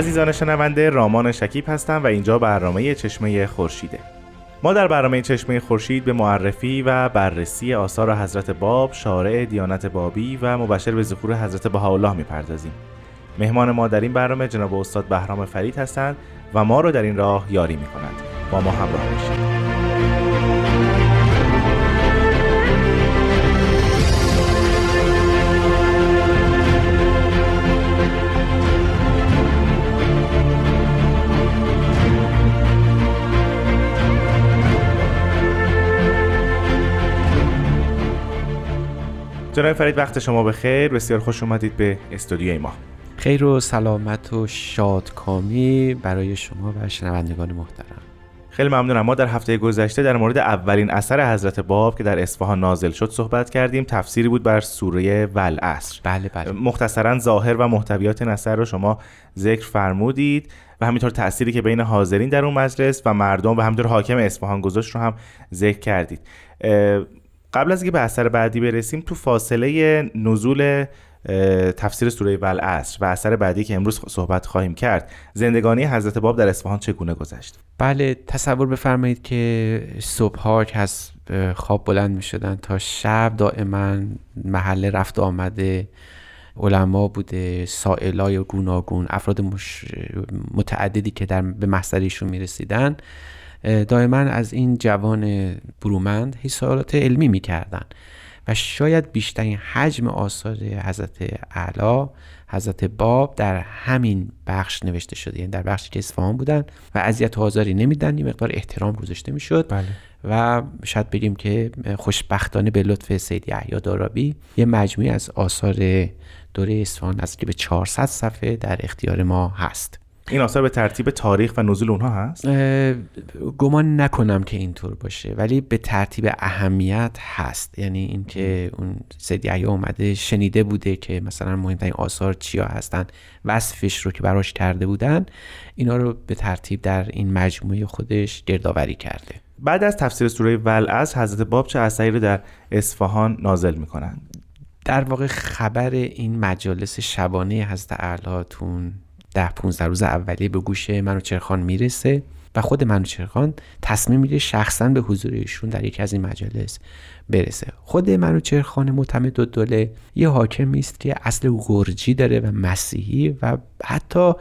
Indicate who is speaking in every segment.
Speaker 1: عزیزان شنونده رامان شکیب هستم و اینجا برنامه چشمه خورشیده. ما در برنامه چشمه خورشید به معرفی و بررسی آثار حضرت باب شارع دیانت بابی و مبشر به ظهور حضرت بهاءالله می‌پردازیم. مهمان ما در این برنامه جناب استاد بهرام فرید هستند و ما رو در این راه یاری می‌کنند. با ما همراه باشید. جناب فرید وقت شما به خیر بسیار خوش اومدید به استودیوی ما.
Speaker 2: خیر و سلامت و شادکامی برای شما و شنوندگان محترم.
Speaker 1: خیلی ممنونم. ما در هفته گذشته در مورد اولین اثر حضرت باب که در اصفهان نازل شد صحبت کردیم. تفسیری بود بر سوره ولعصر
Speaker 2: بله بله.
Speaker 1: مختصرا ظاهر و محتویات این اثر رو شما ذکر فرمودید و همینطور تأثیری که بین حاضرین در اون مجلس و مردم و همینطور حاکم اصفهان گذاشت رو هم ذکر کردید. قبل از اینکه به اثر بعدی برسیم تو فاصله نزول تفسیر سوره ولعصر و اثر بعدی که امروز صحبت خواهیم کرد زندگانی حضرت باب در اصفهان چگونه گذشت؟
Speaker 2: بله تصور بفرمایید که صبح که از خواب بلند می شدن تا شب دائما محل رفت آمده علما بوده سائلای گوناگون افراد مش... متعددی که در به محضر می رسیدن دائما از این جوان برومند حسارات علمی می‌کردن. و شاید بیشترین حجم آثار حضرت اعلی حضرت باب در همین بخش نوشته شده. یعنی در بخشی که اصفهان بودن و اذیت و آزاری نمیدن این مقدار احترام گذاشته می‌شد.
Speaker 1: بله.
Speaker 2: و شاید بگیم که خوشبختانه به لطف سید یحیی دارابی یه مجموعی از آثار دوره اصفهان از که به 400 صفحه در اختیار ما هست.
Speaker 1: این آثار به ترتیب تاریخ و نزول اونها هست؟
Speaker 2: گمان نکنم که اینطور باشه ولی به ترتیب اهمیت هست. یعنی اینکه اون سید یحیی اومده شنیده بوده که مثلا مهمترین آثار چیا هستن وصفش رو که براش کرده بودن اینا رو به ترتیب در این مجموعه خودش گردآوری کرده.
Speaker 1: بعد از تفسیر سوره ولعصر حضرت باب چه اثری رو در اصفهان نازل می‌کنن.
Speaker 2: در واقع خبر این مجالس شبانه حضرت اعلیتون ده 15 روز اولیه به گوش منوچرخان می‌رسه و خود منوچرخان تصمیم می‌گیره شخصا به حضور ایشون در یکی از این مجالس برسه خود منوچرخان معتمد دوله یه حاکمی است که اصل گرجی داره و مسیحی و حتی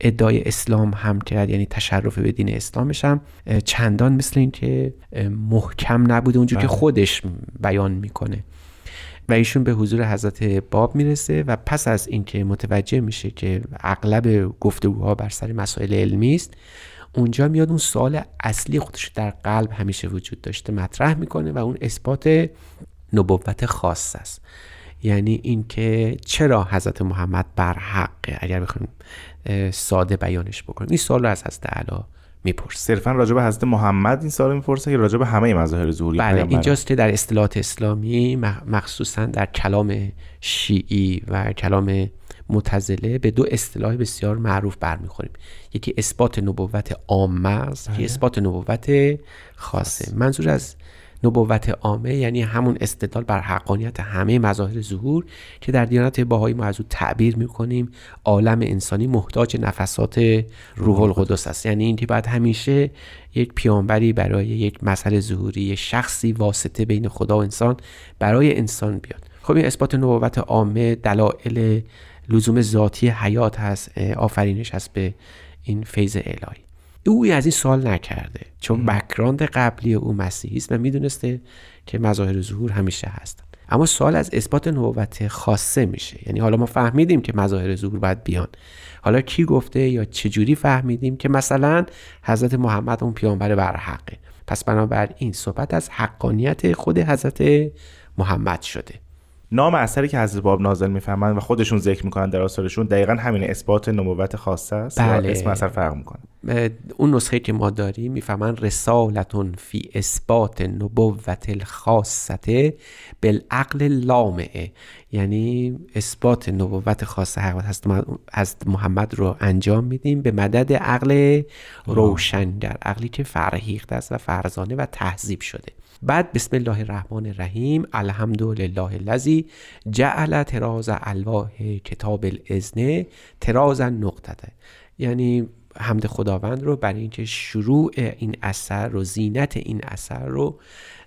Speaker 2: ادعای اسلام هم کرد یعنی تشرف به دین اسلامش هم چندان مثل این که محکم نبوده اونجور که بله. خودش بیان می‌کنه و ایشون به حضور حضرت باب می‌رسه و پس از اینکه متوجه میشه که اغلب گفتگوها بر سر مسائل علمی است اونجا میاد اون سوال اصلی خودش در قلب همیشه وجود داشته مطرح می‌کنه و اون اثبات نبوت خاص است. یعنی اینکه چرا حضرت محمد بر حقه؟ اگر بخوایم ساده بیانش بکنیم. این سوال رو از حضرت علا می‌پرسه.
Speaker 1: صرفا راجع به حضرت محمد این سوال می‌پرسه یا راجع به همه مظاهر ظهوری
Speaker 2: بله اینجاست که در اصطلاحات اسلامی مخصوصا در کلام شیعی و کلام متزله به دو اصطلاح بسیار معروف برمیخوریم. یکی اثبات نبوت عامه است یکی بله. اثبات نبوت خاصه. منظور از نبوت عامه یعنی همون استدلال بر حقانیت همه مظاهر ظهور که در دیانت باهایی ما از او تعبیر می‌کنیم عالم انسانی محتاج نفسات روح القدس است. یعنی اینکه باید همیشه یک پیانبری برای یک مسئله ظهوری شخصی واسطه بین خدا و انسان برای انسان بیاد. خب این اثبات نبوت عامه دلایل لزوم ذاتی حیات هست آفرینش هست به این فیض الهی. او از این سوال نکرده چون بکراند قبلی او مسیحی است و می‌دونسته که مظاهر ظهور همیشه هست. اما سوال از اثبات نبوت خاصه میشه. یعنی حالا ما فهمیدیم که مظاهر ظهور باید بیان. حالا کی گفته یا چجوری فهمیدیم که مثلا حضرت محمد اون پیامبر برحقه؟ پس بنابراین صحبت از حقانیت خود حضرت محمد شده.
Speaker 1: نام اثری که حضرت باب نازل می‌فهمن و خودشون ذکر می‌کنن در آثارشون دقیقا همین اثبات نبوت خاصه است
Speaker 2: بله.
Speaker 1: اسم اثر فرق می‌کنه؟
Speaker 2: اون نسخه که ما داریم می‌فهمن رسالتون فی اثبات نبوت الخاصته بالعقل لامعه یعنی اثبات نبوت خاص حضرت محمد رو انجام میدیم به مدد عقل روشنگر عقلی که فرهیخته است و فرزانه و تهذیب شده. بعد بسم الله الرحمن الرحیم الحمدلله الذی جعل تراز الواح کتاب الازنه تراز نقطه یعنی حمد خداوند رو برای اینکه شروع این اثر رو زینت این اثر رو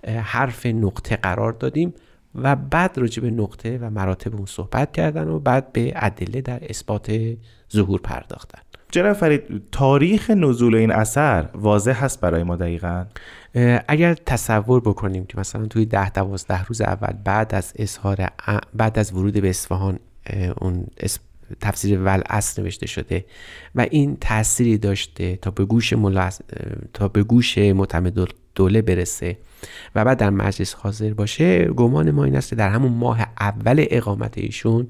Speaker 2: حرف نقطه قرار دادیم و بعد راجع به نقطه و مراتب اون صحبت کردن و بعد به ادله در اثبات ظهور پرداختن.
Speaker 1: جناب فرید تاریخ نزول این اثر واضح هست برای ما دقیقا؟
Speaker 2: اگر تصور بکنیم که مثلا توی ده دوازده روز اول بعد از اظهار بعد از ورود به اصفهان اون تفسیر ولعصر نوشته شده و این تأثیری داشته تا به گوش تا به گوش معتمد دوله برسه و بعد در مجلس حاضر باشه گمان ما این است که در همون ماه اول اقامت ایشون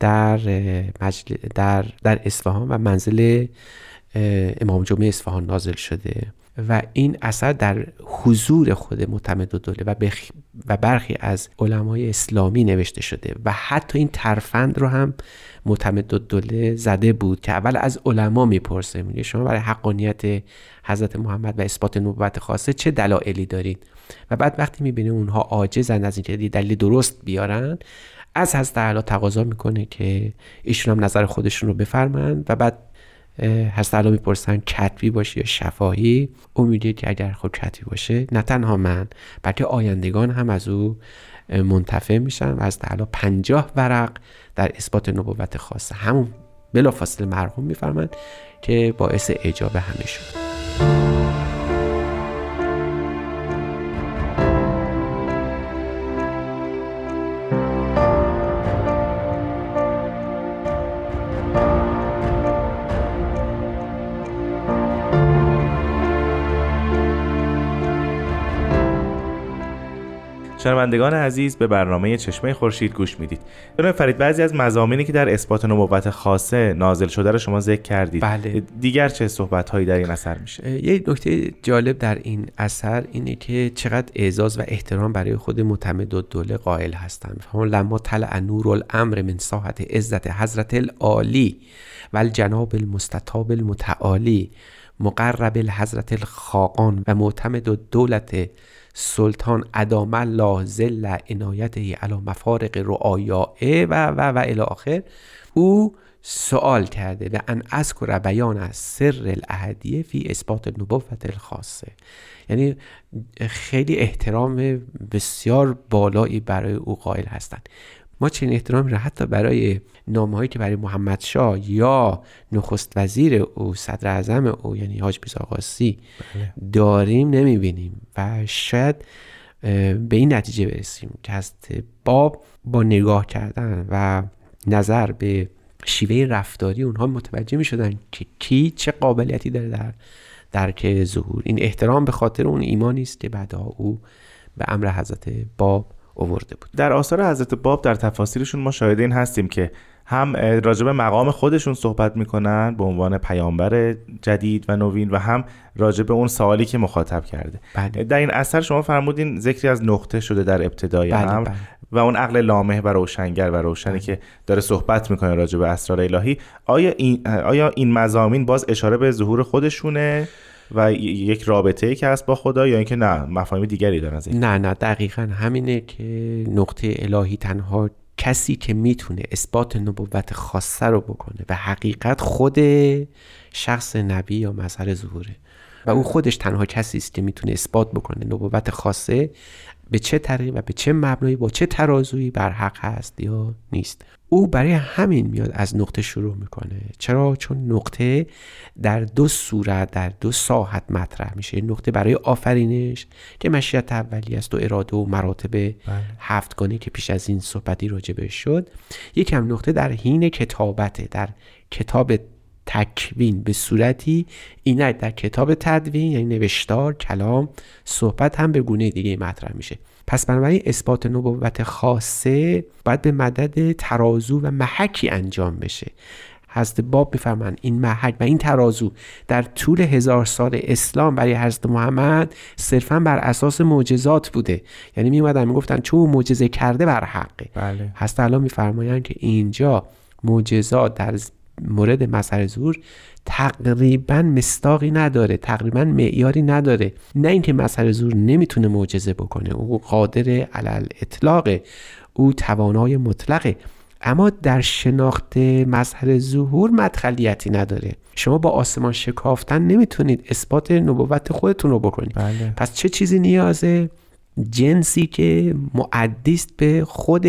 Speaker 2: در مجل... در در اصفهان و منزل امام جمعه اصفهان نازل شده. و این اثر در حضور خود معتمد و دوله و, بخ... و برخی از علمای اسلامی نوشته شده و حتی این ترفند رو هم معتمد و دوله زده بود که اول از علما می‌پرسه. میگه شما برای حقانیت حضرت محمد و اثبات نبوت خاصه چه دلایلی دارید و بعد وقتی می‌بینه اونها عاجزن از اینکه دلیل درست بیارن از حضرت اعلی تقاضا می‌کنه که ایشون هم نظر خودشون رو بفرمند و بعد حضرت اعلی می‌پرسن کتبی باشه یا شفاهی او میگه که اگر خب کتبی باشه نه تنها من بلکه آیندگان هم از او منتفع میشن و از تعالی پنجاه ورق در اثبات نبوت خاصه. همون بلافاصله مرحوم میفرمند که باعث اجابه همه شد.
Speaker 1: شنوندگان عزیز به برنامه چشمه خورشید گوش می‌دید. جناب فرید بعضی از مزامینی که در اثبات نبوت خاصه نازل شده رو شما ذکر کردید.
Speaker 2: بله.
Speaker 1: دیگر چه صحبت هایی در این اثر میشه؟
Speaker 2: یه نکته جالب در این اثر اینه که چقدر اعزاز و احترام برای خود معتمد و دوله قائل هستند. لما طلع نور الامر من ساحت عزت حضرت العالی و الجناب المستطاب المتعالی مقرب الحضرت الخاقان و معتمد و دولت سلطان ادام الله زل عنایته علی مفارق رعایاه و و و الی آخر او سوال کرده و ان اذکر بیان از سر الاهدیه فی اثبات نبوت الخاصه. یعنی خیلی احترام بسیار بالایی برای او قائل هستند. ما چنین احترامی را حتی برای نامه هایی که برای محمد شاه یا نخست وزیر او صدر اعظم او یعنی حاج بیز آقاسی بله. داریم نمی‌بینیم و شاید به این نتیجه برسیم که از باب با نگاه کردن و نظر به شیوه رفتاری اونها متوجه می شدن که کی چه قابلیتی داره در درک ظهور این احترام به خاطر اون ایمانی است که بعدها او به امر حضرت باب اوورده بود
Speaker 1: در آثار حضرت باب در تفاسیرشون ما شاهد این هستیم که هم راجب مقام خودشون صحبت می‌کنن به عنوان پیامبر جدید و نوین و هم راجب اون سوالی که مخاطب کرده
Speaker 2: بله.
Speaker 1: در این اثر شما فرمودین ذکری از نقطه شده در ابتدای
Speaker 2: بله
Speaker 1: هم
Speaker 2: بله.
Speaker 1: و اون عقل لامه و روشنگر و روشنی بله. که داره صحبت می‌کنه راجب اسرار الهی آیا این آیا این مزامین باز اشاره به ظهور خودشونه و یک رابطه ای که هست با خدا یا اینکه نه مفاهیم دیگری دارن از این؟
Speaker 2: نه نه دقیقا همینه که نقطه الهی تنها کسی که می‌تونه اثبات نبوت خاصه رو بکنه و حقیقت خود شخص نبی یا مظهر ظهوره. و او خودش تنها کسی است که می‌تونه اثبات بکنه نبوت خاصه به چه طریق و به چه مبنایی با چه ترازویی بر حق هست یا نیست. او برای همین میاد از نقطه شروع می‌کنه. چرا؟ چون نقطه در دو صورت در دو ساحت مطرح میشه. نقطه برای آفرینش که مشیت اولی است و اراده و مراتب بله. هفتگانه که پیش از این صحبتی راجبه شد. یکم نقطه در حین کتابته در کتاب تکوین. به صورتی اینک در کتاب تدوین یعنی نوشتار کلام صحبت هم به گونه دیگه مطرح میشه. پس بنابراین اثبات نبوت خاصه باید به مدد ترازو و محکی انجام بشه. حضرت باب میفرمند این محک و این ترازو در طول هزار سال اسلام برای حضرت محمد صرفا بر اساس معجزات بوده. یعنی میومدن می‌گفتن چون معجزه کرده بر حقه.
Speaker 1: بله.
Speaker 2: حضرت الان میفرمایند که اینجا معجزات در مورد مسئله زور تقریبا مستاقی نداره تقریبا معیاری نداره. نه اینکه مسئله زور نمی‌تونه معجزه بکنه او قادر علل اطلاقه او توانای مطلقه اما در شناخت مظهر ظهور مدخلیتی نداره. شما با آسمان شکافتن نمی‌تونید اثبات نبوت خودتون رو بکنید.
Speaker 1: بله.
Speaker 2: پس چه چیزی نیازه؟ جنسی که معدیست به خود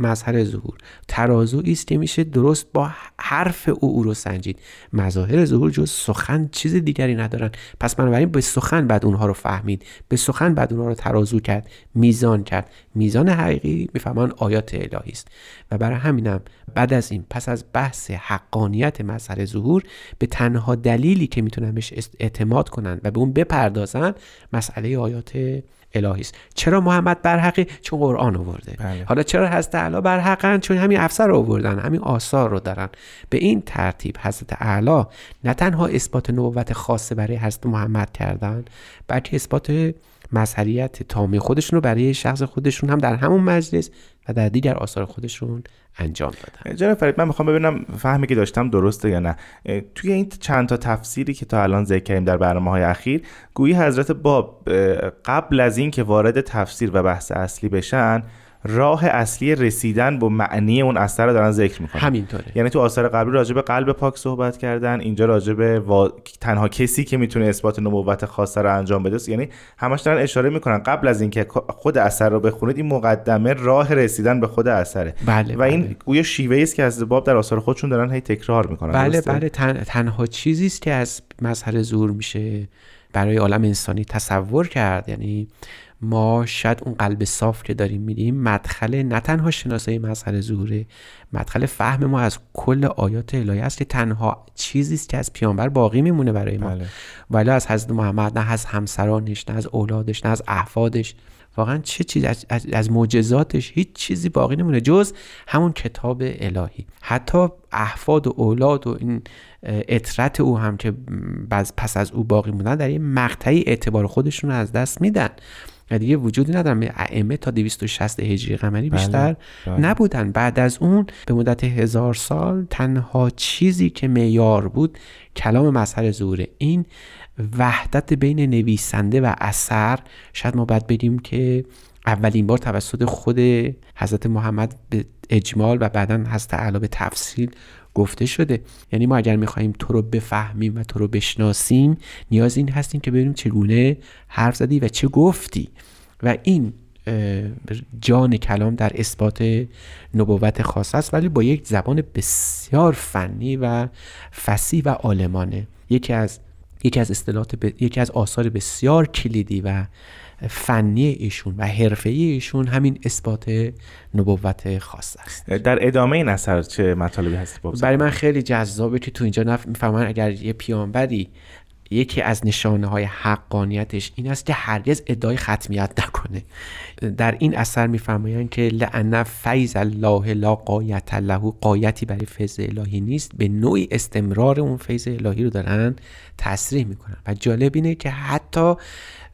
Speaker 2: مظهر ظهور. ترازو است که میشه درست با حرف او او رو سنجید. مظاهر ظهور جز سخن چیز دیگری ندارن. پس بنابراین به سخن بعد اونها رو فهمید. به سخن بعد اونها رو ترازو کرد. میزان کرد. میزان حقیقی میفهمان آیات الهی است. و برای همینم بعد از این پس از بحث حقانیت مظهر ظهور به تنها دلیلی که می‌تونن بهش اعتماد کنن و به اون بپردازن مسئله آیات الهی است. چرا محمد برحقی؟ چون قرآن آورده.
Speaker 1: بله.
Speaker 2: حالا چرا حضرت اعلی برحقن؟ چون همین افسر رو آوردن همین آثار رو دارن. به این ترتیب حضرت اعلی نه تنها اثبات نبوت خاصه برای حضرت محمد کردن بلکه اثبات مظهریت تامی خودشون رو برای شخص خودشون هم در همون مجلس و در دیگر آثار خودشون انجام دادن.
Speaker 1: جناب فرید من می‌خوام ببینم فهمی که داشتم درسته یا نه. توی این چند تا تفسیری که تا الان ذکر کردیم در برنامه های اخیر گویی حضرت باب قبل از اینکه وارد تفسیر و بحث اصلی بشن راه اصلی رسیدن با معنی اون اثر رو دارن ذکر می‌کنن.
Speaker 2: همینطوره.
Speaker 1: یعنی تو آثار قبلی راجع به قلب پاک صحبت کردن اینجا راجع به تنها کسی که می‌تونه اثبات نبوت خاصه رو انجام بده یعنی همش دارن اشاره می‌کنن قبل از اینکه خود اثر رو بخونید این مقدمه راه رسیدن به خود اثره.
Speaker 2: بله
Speaker 1: و این
Speaker 2: بله.
Speaker 1: گویا شیوه است که از باب در آثار خودشون دارن هی تکرار می‌کنن.
Speaker 2: بله
Speaker 1: درسته؟
Speaker 2: بله تن... تنها چیزی است که از مظهر زور میشه برای عالم انسانی تصور کرد. یعنی ما شاید اون قلب صاف که داریم میدیم مدخل نه تنها شناسایی مظهر ظهوره مدخل فهم ما از کل آیات الهی است که تنها چیزی است که از پیامبر باقی میمونه برای ما.
Speaker 1: بله.
Speaker 2: ولی از حضرت محمد نه از همسرانش نه از اولادش نه از احفادش. واقعا چه چیز از, از, معجزاتش هیچ چیزی باقی نمونه جز همون کتاب الهی. حتی احفاد و اولاد و این اطرت او هم که پس از او باقی موندن در این مقطعی اعتبار خودشون رو از دست میدن. دیگه وجودی ندارن ائمه تا 260 هجری قمری بیشتر
Speaker 1: بله.
Speaker 2: نبودن. بعد از اون به مدت هزار سال تنها چیزی که معیار بود کلام مظهر ظهوره. این وحدت بین نویسنده و اثر. شاید ما باید بگیم که اولین بار توسط خود حضرت محمد به اجمال و بعدا حضرت اعلی به تفصیل گفته شده. یعنی ما اگر می‌خواهیم تو رو بفهمیم و تو رو بشناسیم نیاز این هستیم که ببینیم چگونه حرف زدی و چه گفتی. و این جان کلام در اثبات نبوت خاص است ولی با یک زبان بسیار فنی و فسی و عالمانه. یکی از یکی از اصطلاحات ب... یکی از آثار بسیار کلیدی و فنی ایشون و حرفه ایشون همین اثبات نبوت خاص است.
Speaker 1: در ادامه این اثر چه مطالبی هست
Speaker 2: برای من خیلی جذابه که تو اینجا. می‌فهمن اگر یه پیامبری یکی از نشانه های حقانیتش این است که هرگز ادعای ختمیت نکنه. در این اثر میفرمایند که لعن فیض الله لا قایت له قایتی برای فیض الهی نیست. به نوعی استمرار اون فیض الهی رو دارن تصریح می‌کنن. و جالب اینه که حتی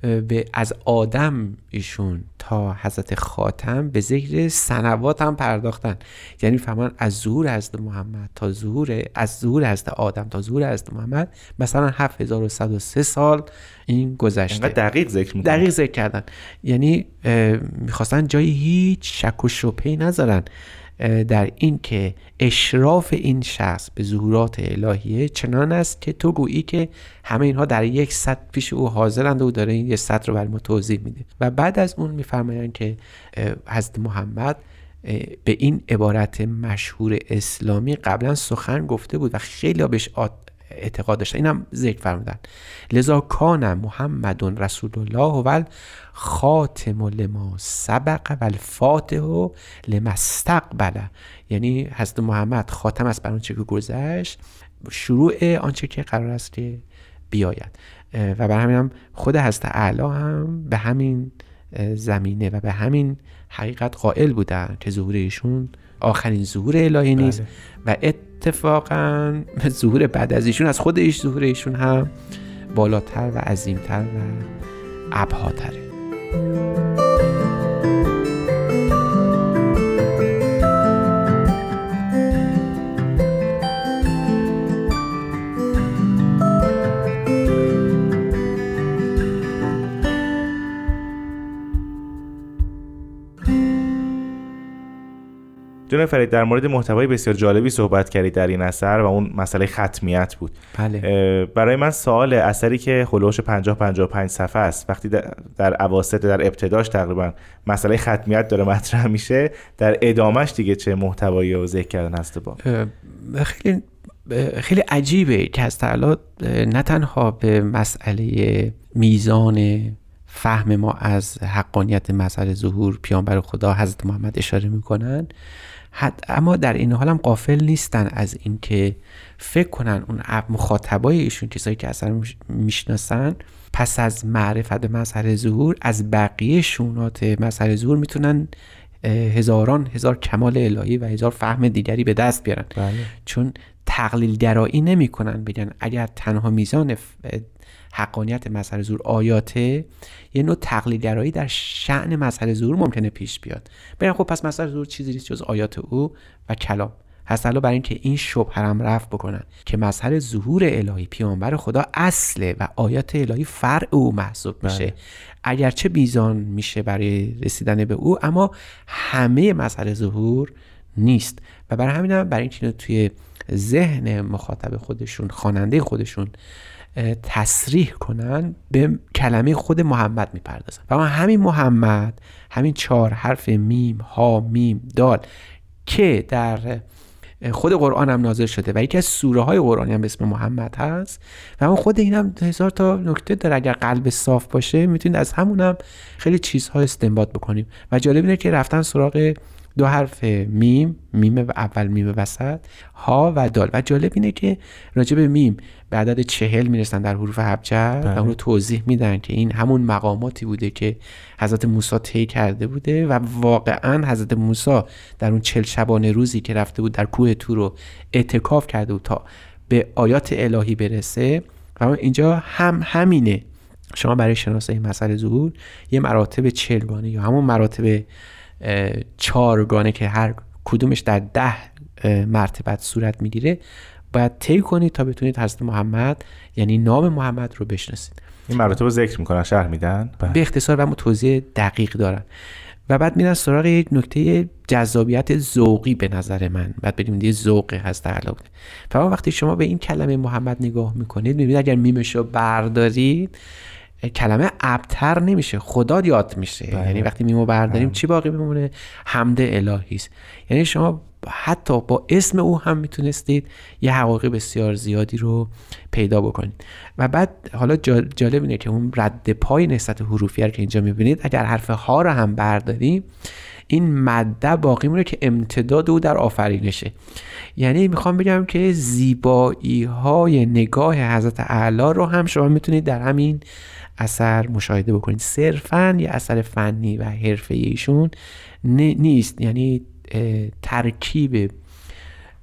Speaker 2: به از آدم ایشون تا حضرت خاتم به ذکر سنوات هم پرداختن. یعنی فهمان از ظهور حضرت محمد تا ظهور از ظهور حضرت آدم تا ظهور حضرت محمد مثلا 7103 سال این گذشته.
Speaker 1: دقیق ذکر می‌کنن
Speaker 2: دقیق ذکر کردن. یعنی می‌خواستن جایی هیچ شک و شبهی نذارن. در این که اشراف این شخص به ظهورات الهیه چنان است که تو گویی که همه اینها در یک سطح پیش او حاضرند و داره این یه سطح رو بر ما توضیح میده. و بعد از اون میفرمایند که حضرت محمد به این عبارت مشهور اسلامی قبلا سخن گفته بود و خیلی بهش اعتقاد داشتن. اینم ذکر فرمودن. لذا کان محمد رسول الله و خاتم لما سبق و الفاتح لما استقبل. یعنی حضرت محمد خاتم است بر آنچه که گذشت شروع آنچه که قرار است که بیاید. و بر همین هم خود حضرت اعلی هم به همین زمینه و به همین حقیقت قائل بودن که ظهور ایشون آخرین ظهور الهی نیست. بله. و اتفاقا ظهور بعد از ایشون از خود ایش ظهور ایشون هم بالاتر و عظیمتر و ابهاتره.
Speaker 1: جناب فرید در مورد محتوای بسیار جالبی صحبت کردید در این اثر و اون مسئله ختمیت بود.
Speaker 2: بله.
Speaker 1: برای من سوال اثری که خلوش 50 55 صفحه است. وقتی در اواسط در ابتداش تقریبا مسئله ختمیت داره مطرح میشه در ادامش دیگه چه محتوایی رو ذکر کردن هست با؟
Speaker 2: خیلی خیلی عجیبه که از تعالی نه تنها به مسئله میزان فهم ما از حقانیت مسئله ظهور پیامبر خدا حضرت محمد اشاره می‌کنن اما در این حال هم قافل نیستن از اینکه فکر کنن اون مخاطبای ایشون کسایی که اصلا می‌شناسن پس از معرفت به مظهر ظهور از بقیه شونات مظهر ظهور می‌تونن هزاران هزار کمال الهی و هزار فهم دیگری به دست بیارن
Speaker 1: بله.
Speaker 2: چون تقلیل درایی نمی‌کنن بگن اگر تنها میزان حقانیت مسئله زور آیاته یه نوع تقلیدگرایی در شعن مسئله زور ممکنه پیش بیاد. بگن خب پس مسئله زور چیزی نیست جز آیات او و کلام. هست برای اینکه این شبه هم رفت بکنن که مسئله ظهور الهی پیامبر خدا اصله و آیات الهی فرع او محسوب میشه. بله. اگرچه بیزان میشه برای رسیدن به او اما همه مسئله ظهور نیست. و برای همین هم برای اینکه توی ذهن مخاطب خودشون خواننده خودشون تصریح کنن به کلمه خود محمد می‌پردازن. و همین محمد همین چهار حرف میم ح میم دال که در خود قرآن هم نازل شده و یکی از سوره های قرآنی هم به اسم محمد هست و اون خود این هم هزار تا نکته داره. اگر قلب صاف باشه می‌تونید از همون هم خیلی چیزها استنباط بکنیم. و جالب اینه که رفتن سراغ دو حرف میم میم و اول میم وسط ح و دال. و جالب اینه که راجع به میم به عدد چهل می‌رسن در حروف ابجد و اون رو توضیح میدن که این همون مقاماتی بوده که حضرت موسی طی کرده بوده و واقعا حضرت موسی در اون چل شبانه روزی که رفته بود در کوه تو رو اعتکاف کرده بود تا به آیات الهی برسه. و اینجا هم همینه. شما برای شناسایی مسئله ظهور یه مراتب چلگانه یا همون مراتب چارگانه که هر کدومش در ده مرتبت صورت می‌گیره باید طی کنید تا بتونید حضرت محمد یعنی نام محمد رو بشناسید.
Speaker 1: این مراتب رو ذکر می‌کنن شرح میدن؟
Speaker 2: بله. به اختصار و توضیح دقیق دارن. و بعد میرن سراغ یک نکته جذابیت ذوقی به نظر من. بعد بریم یه ذوق هست در بوده فقط وقتی شما به این کلمه محمد نگاه می‌کنید می‌بینید اگر میمش رو بردارید کلمه ابتر نمیشه خدا یاد میشه بله. یعنی وقتی میمو برداریم بله. چی باقی میمونه حمد الهی است یعنی شما حتی با اسم او هم می‌تونستید یه حقایق بسیار زیادی رو پیدا بکنید و بعد حالا جالب اینه که اون رد پای نسبت حروفی که اینجا می‌بینید اگر حرف ها رو هم برداریم این مده باقی مونه که امتداد او در آفرینشه. یعنی می‌خوام بگم که زیبایی های نگاه حضرت اعلی رو هم شما می‌تونید در همین اثر مشاهده بکنید. صرفا یه اثر فنی و حرفه ایشون نیست. یعنی ترکیب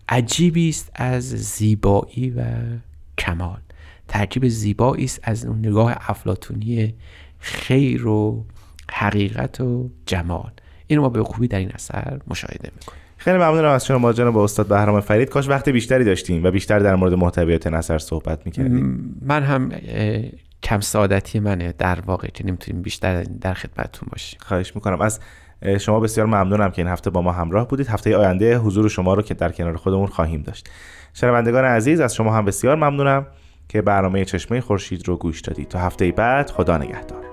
Speaker 2: عجیبی است از زیبایی و کمال. ترکیب زیبایی است از اون نگاه افلاتونی خیر و حقیقت و جمال. اینو ما به خوبی در این اثر مشاهده می‌کنیم.
Speaker 1: خیلی ممنونم از شما جناب استاد بهرام فرید. کاش وقت بیشتری داشتیم و بیشتر در مورد محتویات اثر صحبت می‌کردیم.
Speaker 2: من هم کم سعادتی منه در واقع که نمی‌تونیم بیشتر در خدمتتون باشیم.
Speaker 1: خواهش می‌کنم. از شما بسیار ممنونم که این هفته با ما همراه بودید. هفته آینده حضور شما رو که در کنار خودمون خواهیم داشت. شنوندگان عزیز از شما هم بسیار ممنونم که برنامه چشمه خورشید رو گوش دادید. تا هفته بعد خدا نگهدار.